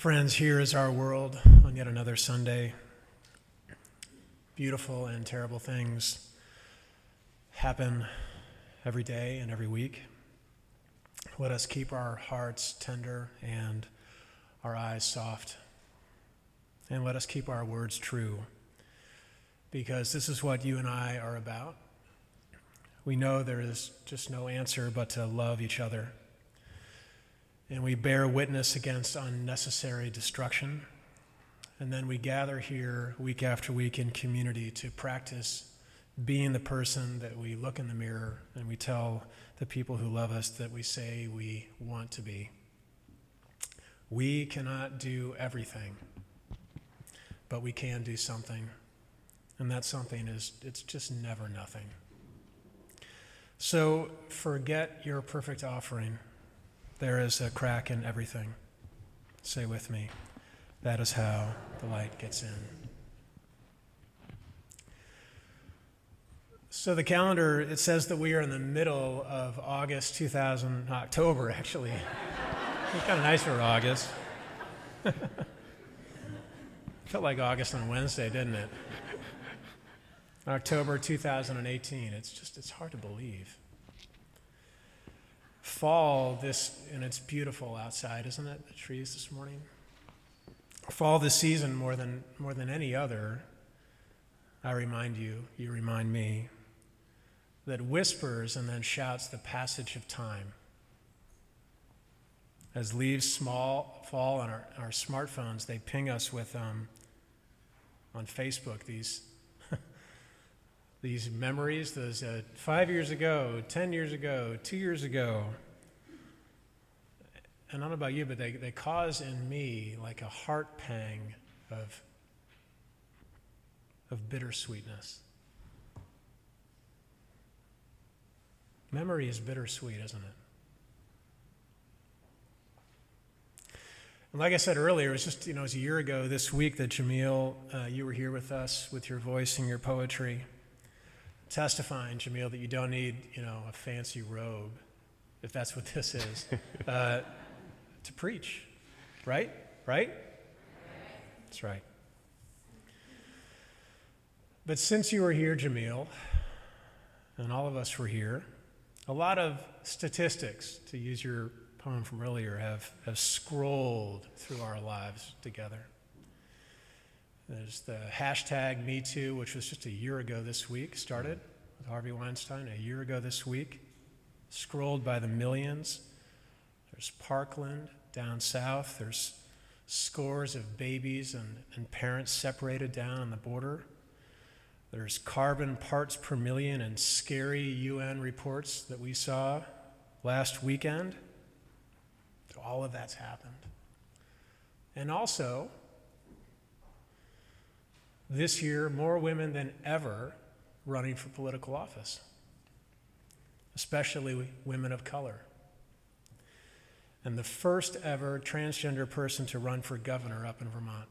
Friends, here is our world on yet another Sunday. Beautiful and terrible things happen every day and every week. Let us keep our hearts tender and our eyes soft. And let us keep our words true. Because this is what you and I are about. We know there is just no answer but to love each other and we bear witness against unnecessary destruction. And then we gather here week after week in community to practice being the person that we look in the mirror and we tell the people who love us that we say we want to be. We cannot do everything, but we can do something. And that something is, it's just never nothing. So forget your perfect offering. There is a crack in everything. Say with me, that is how the light gets in. So the calendar, it says that we are in the middle of August 2000, October actually. it's kind of nice for August. Felt like August on Wednesday, didn't it? October 2018. It's just, it's hard to believe fall this, and it's beautiful outside, isn't it? The trees this morning. Fall this season more than more than any other. I remind you, you remind me, that whispers and then shouts the passage of time. As leaves small fall on our, our smartphones, they ping us with um, on Facebook these these memories, those uh, five years ago, 10 years ago, two years ago. And I don't know about you, but they, they cause in me like a heart pang of, of bittersweetness. Memory is bittersweet, isn't it? And like I said earlier, it was just, you know, it was a year ago this week that Jamil, uh, you were here with us with your voice and your poetry testifying, Jamil, that you don't need, you know, a fancy robe, if that's what this is, uh, to preach. Right? Right? That's right. But since you were here, Jamil, and all of us were here, a lot of statistics, to use your poem from earlier, have, have scrolled through our lives together. There's the hashtag MeToo, which was just a year ago this week, started with Harvey Weinstein a year ago this week, scrolled by the millions. There's Parkland down south. There's scores of babies and, and parents separated down on the border. There's carbon parts per million and scary UN reports that we saw last weekend. All of that's happened. And also, this year, more women than ever running for political office, especially women of color. And the first ever transgender person to run for governor up in Vermont.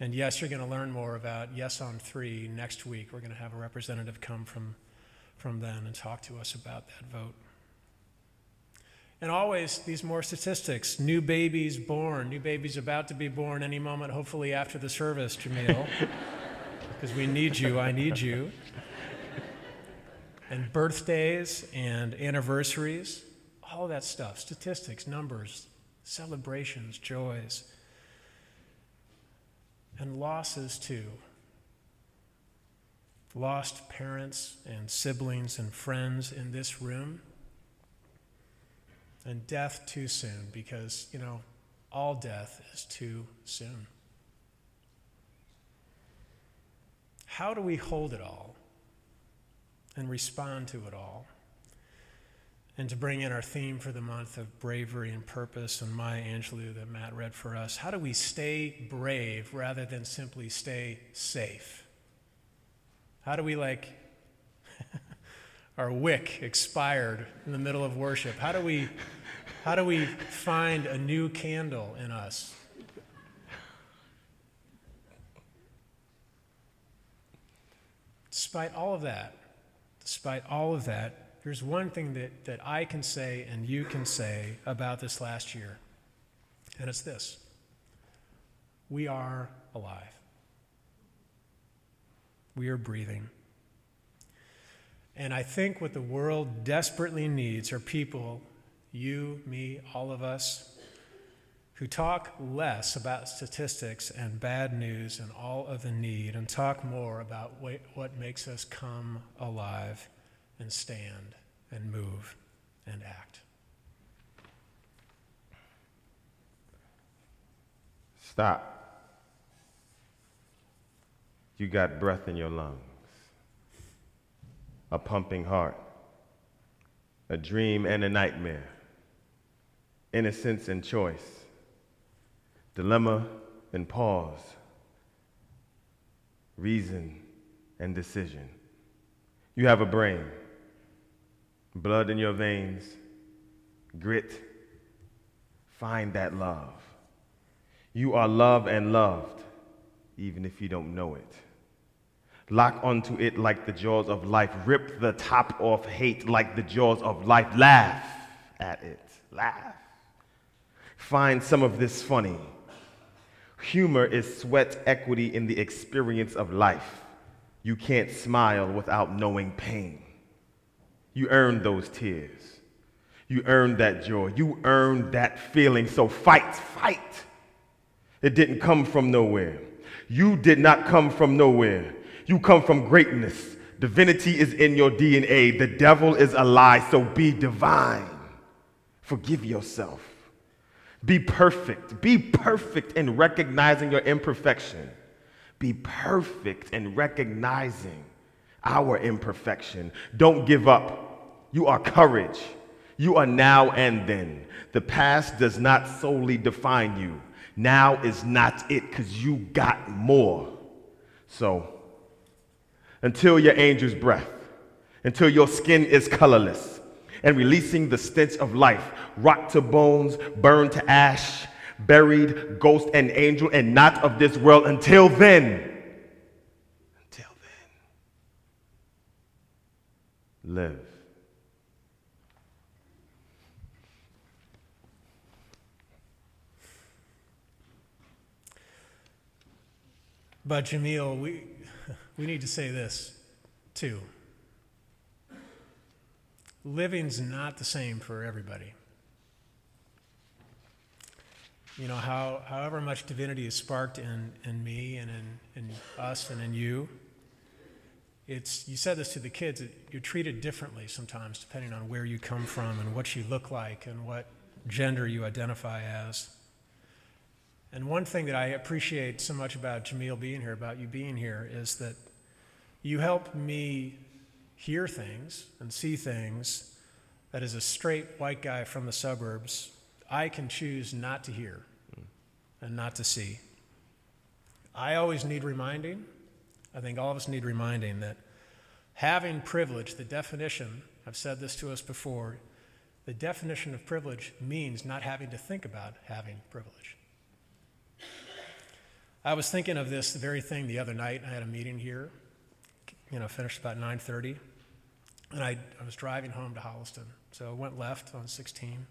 And yes, you're going to learn more about Yes on 3 next week. We're going to have a representative come from, from then and talk to us about that vote. And always these more statistics. New babies born, new babies about to be born any moment, hopefully after the service, Jamil, because we need you, I need you. And birthdays and anniversaries, all that stuff. Statistics, numbers, celebrations, joys, and losses too. Lost parents and siblings and friends in this room and death too soon because, you know, all death is too soon. How do we hold it all and respond to it all? And to bring in our theme for the month of bravery and purpose and Maya Angelou that Matt read for us, how do we stay brave rather than simply stay safe? How do we like our wick expired in the middle of worship? How do we, how do we find a new candle in us? Despite all of that, despite all of that, there's one thing that, that I can say and you can say about this last year. And it's this we are alive, we are breathing. And I think what the world desperately needs are people, you, me, all of us, who talk less about statistics and bad news and all of the need and talk more about what makes us come alive and stand and move and act. Stop. You got breath in your lungs, a pumping heart, a dream and a nightmare, innocence and choice dilemma and pause, reason and decision. You have a brain, blood in your veins, grit. Find that love. You are loved and loved, even if you don't know it. Lock onto it like the jaws of life. Rip the top off hate like the jaws of life. Laugh at it. Laugh. Find some of this funny Humor is sweat equity in the experience of life. You can't smile without knowing pain. You earned those tears. You earned that joy. You earned that feeling. So fight, fight. It didn't come from nowhere. You did not come from nowhere. You come from greatness. Divinity is in your DNA. The devil is a lie, so be divine. Forgive yourself. Be perfect. Be perfect in recognizing your imperfection. Be perfect in recognizing our imperfection. Don't give up. You are courage. You are now and then. The past does not solely define you. Now is not it because you got more. So, until your angel's breath, until your skin is colorless, and releasing the stench of life, rock to bones, burned to ash, buried, ghost and angel, and not of this world. Until then, until then, live. But Jamil, we, we need to say this too living's not the same for everybody. You know, how, however much divinity is sparked in, in me and in, in us and in you, it's, you said this to the kids, you're treated differently sometimes depending on where you come from and what you look like and what gender you identify as. And one thing that I appreciate so much about Jamil being here, about you being here, is that you help me hear things and see things that as a straight white guy from the suburbs, I can choose not to hear and not to see. I always need reminding. I think all of us need reminding that having privilege, the definition, I've said this to us before, the definition of privilege means not having to think about having privilege. I was thinking of this very thing the other night. I had a meeting here, you know, finished about 9:30. And I, I was driving home to Holliston. So I went left on 16.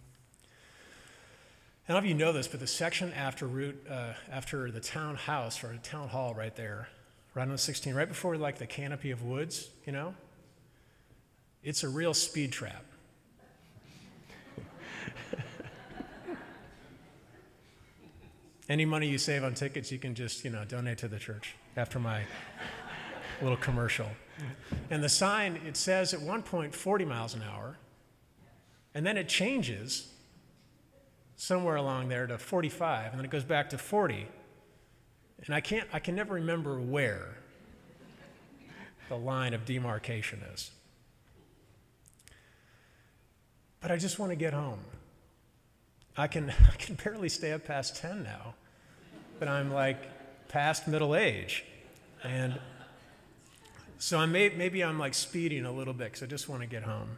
I don't know if you know this, but the section after route, uh, after the town house or the town hall right there, right on 16, right before like the canopy of woods, you know, it's a real speed trap. Any money you save on tickets, you can just, you know, donate to the church after my little commercial. And the sign, it says at one point 40 miles an hour, and then it changes somewhere along there to 45, and then it goes back to 40. And I can't, I can never remember where the line of demarcation is. But I just want to get home. I can, I can barely stay up past 10 now, but I'm like past middle age. And so I may, maybe I'm like speeding a little bit because I just want to get home.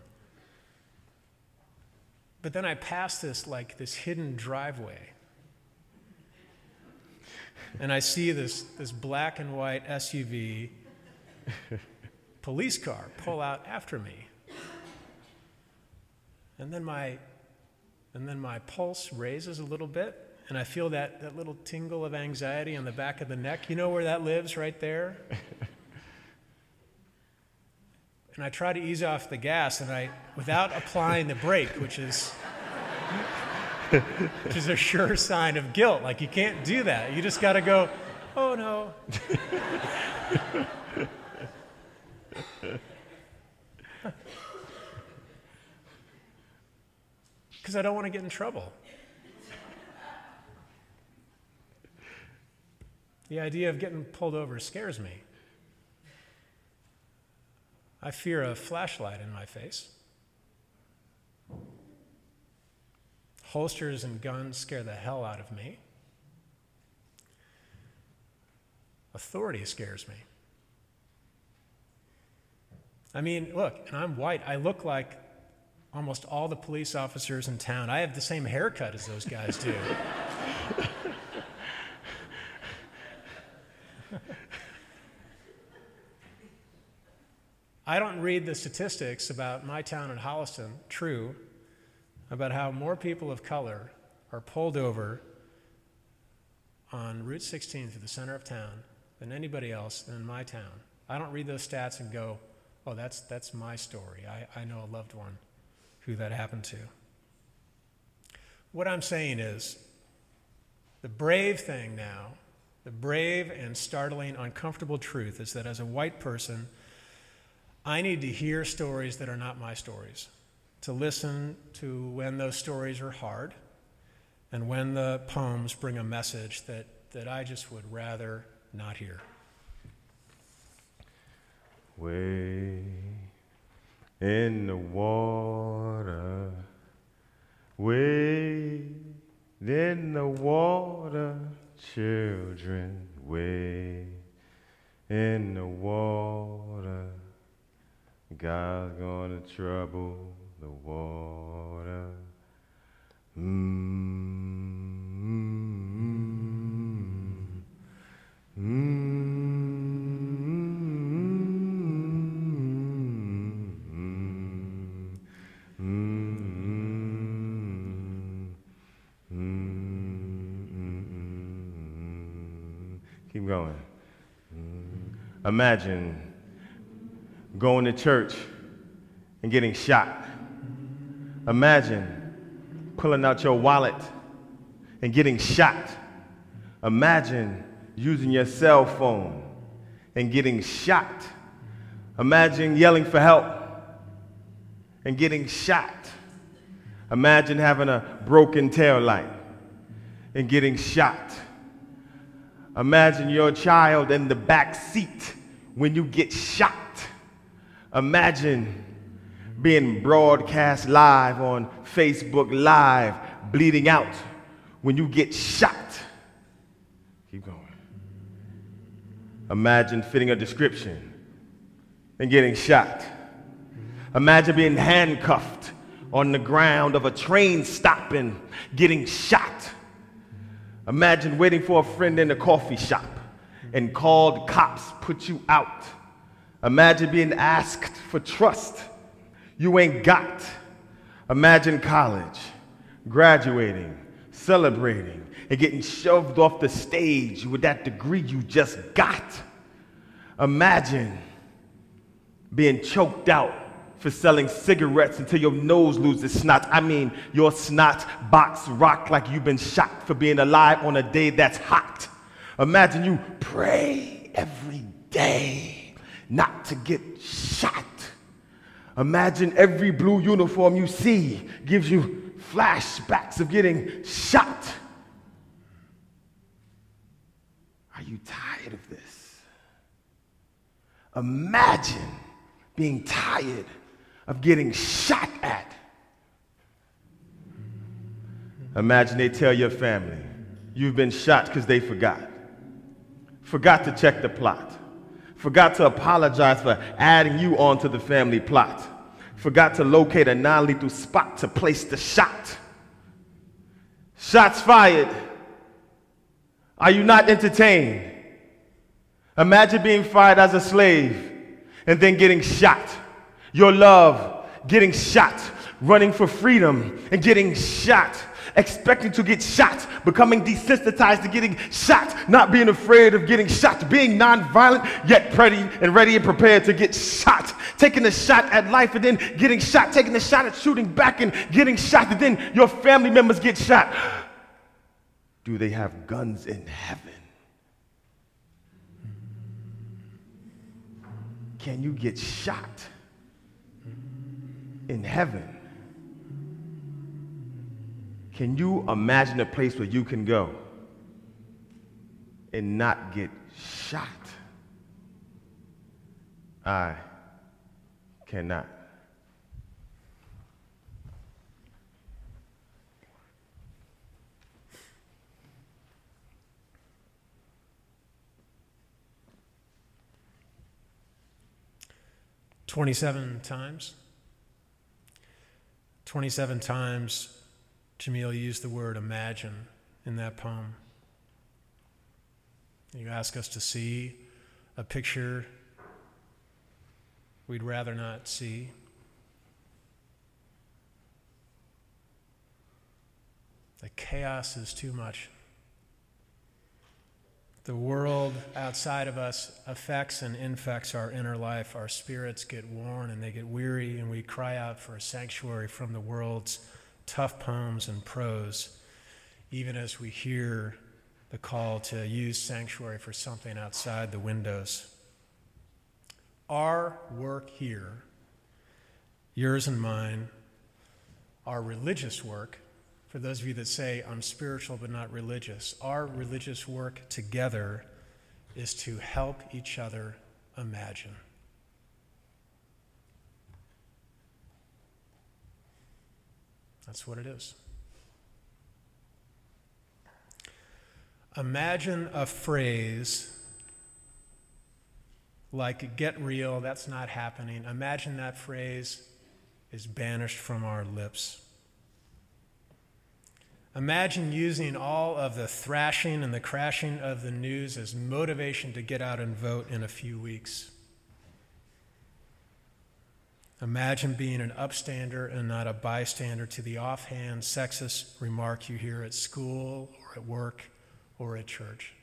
But then I pass this like this hidden driveway. And I see this, this black and white SUV police car pull out after me. And then my and then my pulse raises a little bit and I feel that, that little tingle of anxiety on the back of the neck. You know where that lives, right there? and I try to ease off the gas, and I, without applying the brake, which is, which is a sure sign of guilt. Like you can't do that. You just got to go, oh no. Because I don't want to get in trouble. The idea of getting pulled over scares me. I fear a flashlight in my face. Holsters and guns scare the hell out of me. Authority scares me. I mean, look, and I'm white. I look like almost all the police officers in town. I have the same haircut as those guys do. I don't read the statistics about my town in Holliston, true, about how more people of color are pulled over on Route 16 through the center of town than anybody else in my town. I don't read those stats and go, oh, that's, that's my story. I, I know a loved one who that happened to. What I'm saying is, the brave thing now, the brave and startling, uncomfortable truth is that as a white person, I need to hear stories that are not my stories, to listen to when those stories are hard, and when the poems bring a message that, that I just would rather not hear. Way in the water, way in the water, children, way in the water. God's gonna trouble the water. Mm-hmm. Keep going. Imagine going to church and getting shot. Imagine pulling out your wallet and getting shot. Imagine using your cell phone and getting shot. Imagine yelling for help and getting shot. Imagine having a broken tail light and getting shot. Imagine your child in the back seat when you get shot. Imagine being broadcast live on Facebook Live, bleeding out when you get shot. Keep going. Imagine fitting a description and getting shot. Imagine being handcuffed on the ground of a train stopping, getting shot. Imagine waiting for a friend in a coffee shop and called cops put you out. Imagine being asked for trust you ain't got. Imagine college, graduating, celebrating, and getting shoved off the stage with that degree you just got. Imagine being choked out for selling cigarettes until your nose loses snot. I mean, your snot box rock like you've been shot for being alive on a day that's hot. Imagine you pray every day not to get shot. Imagine every blue uniform you see gives you flashbacks of getting shot. Are you tired of this? Imagine being tired of getting shot at. Imagine they tell your family you've been shot because they forgot. Forgot to check the plot Forgot to apologize for adding you onto the family plot. Forgot to locate a non lethal spot to place the shot. Shots fired. Are you not entertained? Imagine being fired as a slave and then getting shot. Your love getting shot, running for freedom and getting shot. Expecting to get shot, becoming desensitized to getting shot, not being afraid of getting shot, being nonviolent, yet ready and ready and prepared to get shot, taking a shot at life and then getting shot, taking a shot at shooting back and getting shot, and then your family members get shot. Do they have guns in heaven? Can you get shot in heaven? Can you imagine a place where you can go and not get shot? I cannot. Twenty-seven times. Twenty-seven times Jamil used the word imagine in that poem. You ask us to see a picture we'd rather not see. The chaos is too much. The world outside of us affects and infects our inner life. Our spirits get worn and they get weary, and we cry out for a sanctuary from the world's tough poems and prose, even as we hear the call to use sanctuary for something outside the windows. Our work here, yours and mine, our religious work, for those of you that say, I'm spiritual but not religious, our religious work together is to help each other imagine. That's what it is. Imagine a phrase like get real, that's not happening. Imagine that phrase is banished from our lips. Imagine using all of the thrashing and the crashing of the news as motivation to get out and vote in a few weeks. Imagine being an upstander and not a bystander to the offhand sexist remark you hear at school or at work or at church.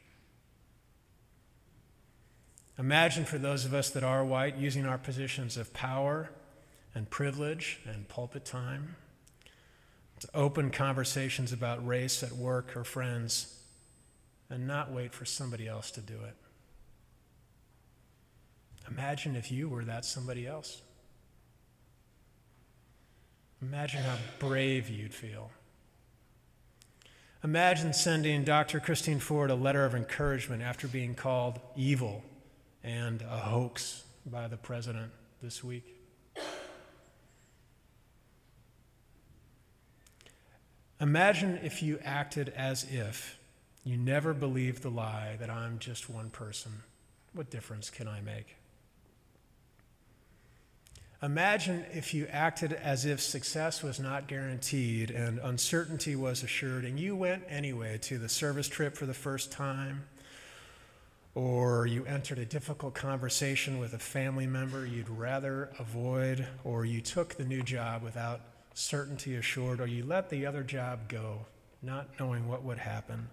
Imagine for those of us that are white using our positions of power and privilege and pulpit time to open conversations about race at work or friends and not wait for somebody else to do it. Imagine if you were that somebody else. Imagine how brave you'd feel. Imagine sending Dr. Christine Ford a letter of encouragement after being called evil and a hoax by the president this week. Imagine if you acted as if you never believed the lie that I'm just one person. What difference can I make? Imagine if you acted as if success was not guaranteed and uncertainty was assured, and you went anyway to the service trip for the first time, or you entered a difficult conversation with a family member you'd rather avoid, or you took the new job without certainty assured, or you let the other job go, not knowing what would happen,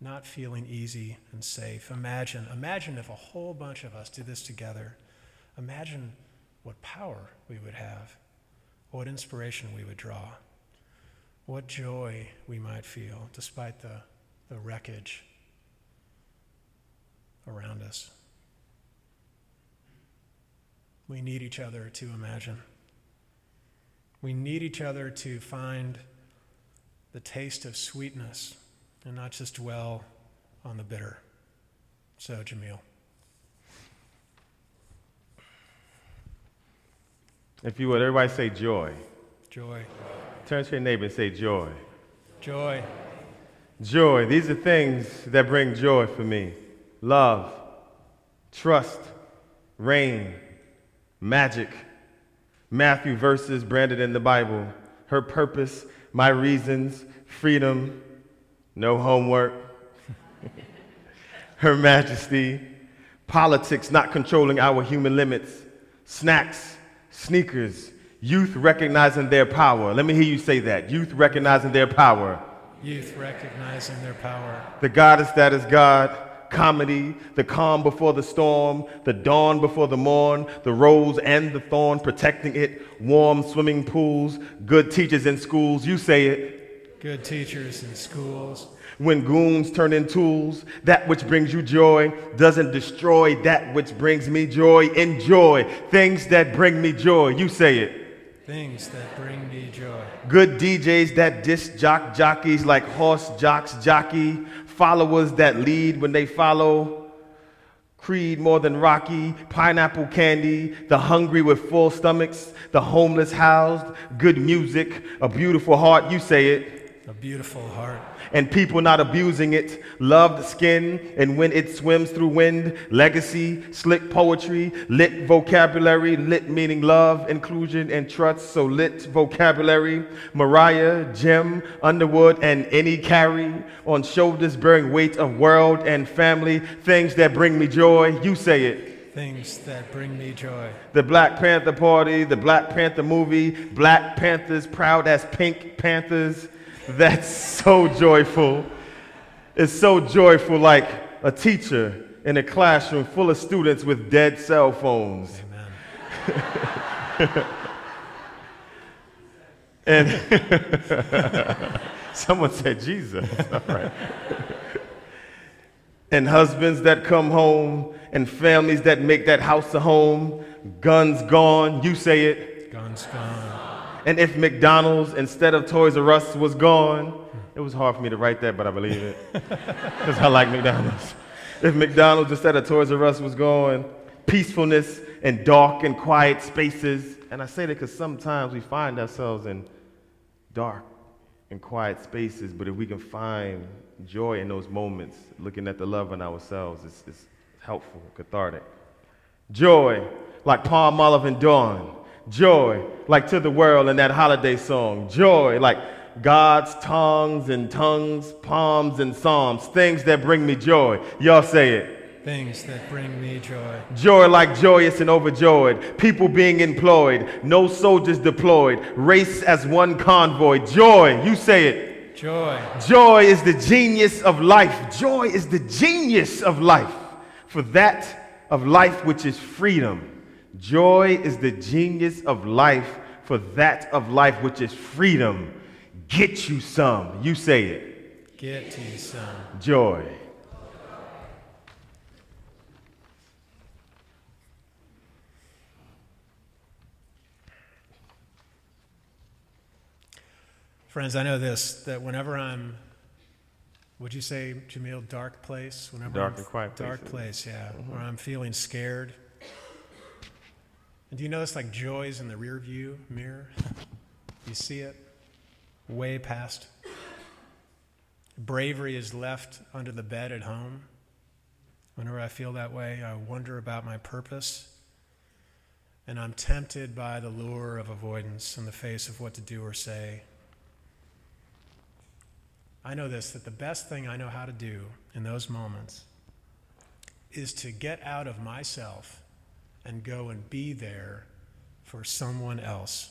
not feeling easy and safe. Imagine, imagine if a whole bunch of us did this together. Imagine what power we would have, what inspiration we would draw, what joy we might feel despite the, the wreckage around us. We need each other to imagine. We need each other to find the taste of sweetness and not just dwell on the bitter. So, Jamil. If you would, everybody say joy. Joy. Turn to your neighbor and say joy. Joy. Joy. These are things that bring joy for me love, trust, rain, magic, Matthew verses branded in the Bible, her purpose, my reasons, freedom, no homework, her majesty, politics not controlling our human limits, snacks, sneakers, Youth recognizing their power. Let me hear you say that. Youth recognizing their power. Youth recognizing their power. The goddess that is God. Comedy, the calm before the storm, the dawn before the morn, the rose and the thorn protecting it, warm swimming pools, good teachers in schools. You say it. Good teachers in schools. When goons turn in tools, that which brings you joy doesn't destroy that which brings me joy. Enjoy things that bring me joy. You say it. Things that bring me joy. Good DJs that disc jock jockeys like horse jocks jockey. Followers that lead when they follow. Creed more than Rocky, pineapple candy, the hungry with full stomachs, the homeless housed, good music, a beautiful heart, you say it. A beautiful heart and people not abusing it. Loved skin, and when it swims through wind, legacy, slick poetry, lit vocabulary, lit meaning love, inclusion, and trust. So lit vocabulary. Mariah, Jim, Underwood, and any carry on shoulders bearing weight of world and family, things that bring me joy. You say it things that bring me joy. The Black Panther Party, the Black Panther movie, Black Panthers proud as Pink Panthers, that's so joyful. It's so joyful, like a teacher in a classroom full of students with dead cell phones. and someone said Jesus. All right. and husbands that come home, and families that make that house a home. Guns gone. You say it. Guns gone. And if McDonald's instead of Toys R Us was gone, it was hard for me to write that, but I believe it because I like McDonald's. If McDonald's instead of Toys R Us was gone, peacefulness and dark and quiet spaces. And I say that because sometimes we find ourselves in dark and quiet spaces, but if we can find joy in those moments, looking at the love in ourselves, it's, it's helpful, cathartic. Joy, like Palmolive and dawn Joy, like to the world in that holiday song. Joy, like God's tongues and tongues, palms and psalms, things that bring me joy. Y'all say it. Things that bring me joy. Joy like joyous and overjoyed. People being employed. No soldiers deployed. Race as one convoy. Joy. You say it. Joy. Joy is the genius of life. Joy is the genius of life. For that of life which is freedom. Joy is the genius of life, for that of life which is freedom. Get you some. You say it. Get you some. Joy. Friends, I know this that whenever I'm, would you say, Jamil, dark place? Whenever dark I'm, and quiet Dark places. place, yeah. Mm-hmm. Where I'm feeling scared, and do you notice like joys in the rear view mirror? you see it way past. Bravery is left under the bed at home. Whenever I feel that way, I wonder about my purpose. And I'm tempted by the lure of avoidance in the face of what to do or say. I know this that the best thing I know how to do in those moments is to get out of myself and go and be there for someone else.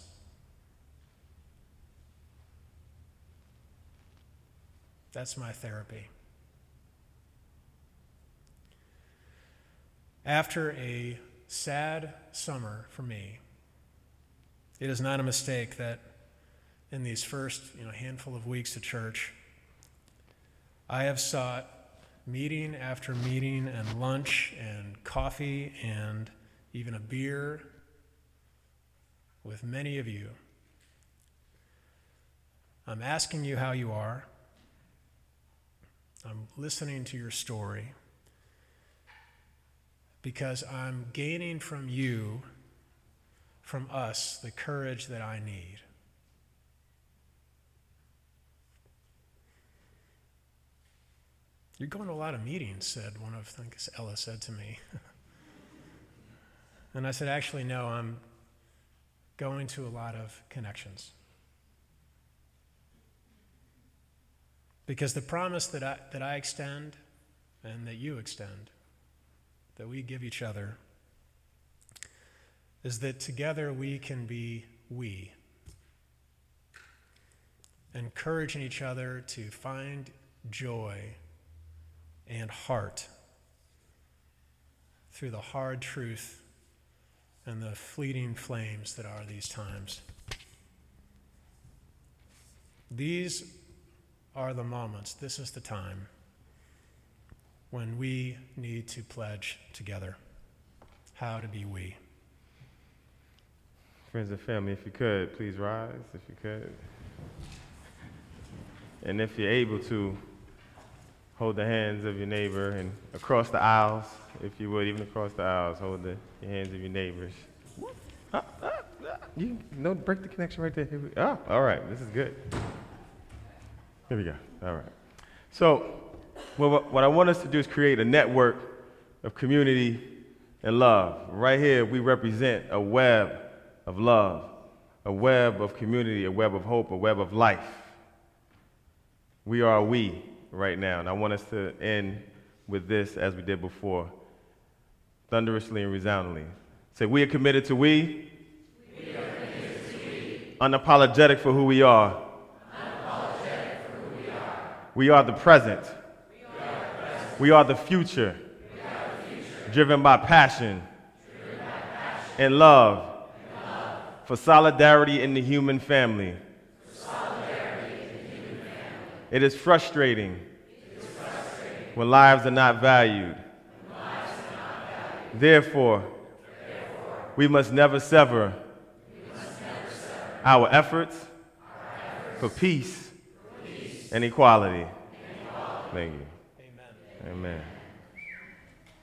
That's my therapy. After a sad summer for me, it is not a mistake that in these first you know, handful of weeks at church, I have sought meeting after meeting and lunch and coffee and even a beer with many of you. I'm asking you how you are. I'm listening to your story because I'm gaining from you, from us, the courage that I need. You're going to a lot of meetings, said one of, I think Ella said to me. And I said, Actually, no, I'm going to a lot of connections. Because the promise that I, that I extend and that you extend, that we give each other, is that together we can be we. Encouraging each other to find joy and heart through the hard truth and the fleeting flames that are these times. These are the moments, this is the time when we need to pledge together how to be we. Friends and family, if you could, please rise, if you could. And if you're able to, hold the hands of your neighbor and across the aisles, if you would, even across the aisles, hold the, hands of your neighbors. Ah, ah, ah. You no break the connection right there. We, ah, all right, this is good. Here we go. All right. So, well, what I want us to do is create a network of community and love. Right here, we represent a web of love, a web of community, a web of hope, a web of life. We are we right now, and I want us to end with this as we did before thunderously and resoundingly. Say, we are committed to we. we, committed to we. Unapologetic for who we are. We are. The present. We are the. We are the future. Are the future. Driven by passion. Driven by passion. And love. And love. For solidarity in the human family. For solidarity in the human family. It is frustrating. It is frustrating. When lives are not valued. Therefore, we must never sever, our, efforts for peace, and equality. Thank you. Amen. Amen.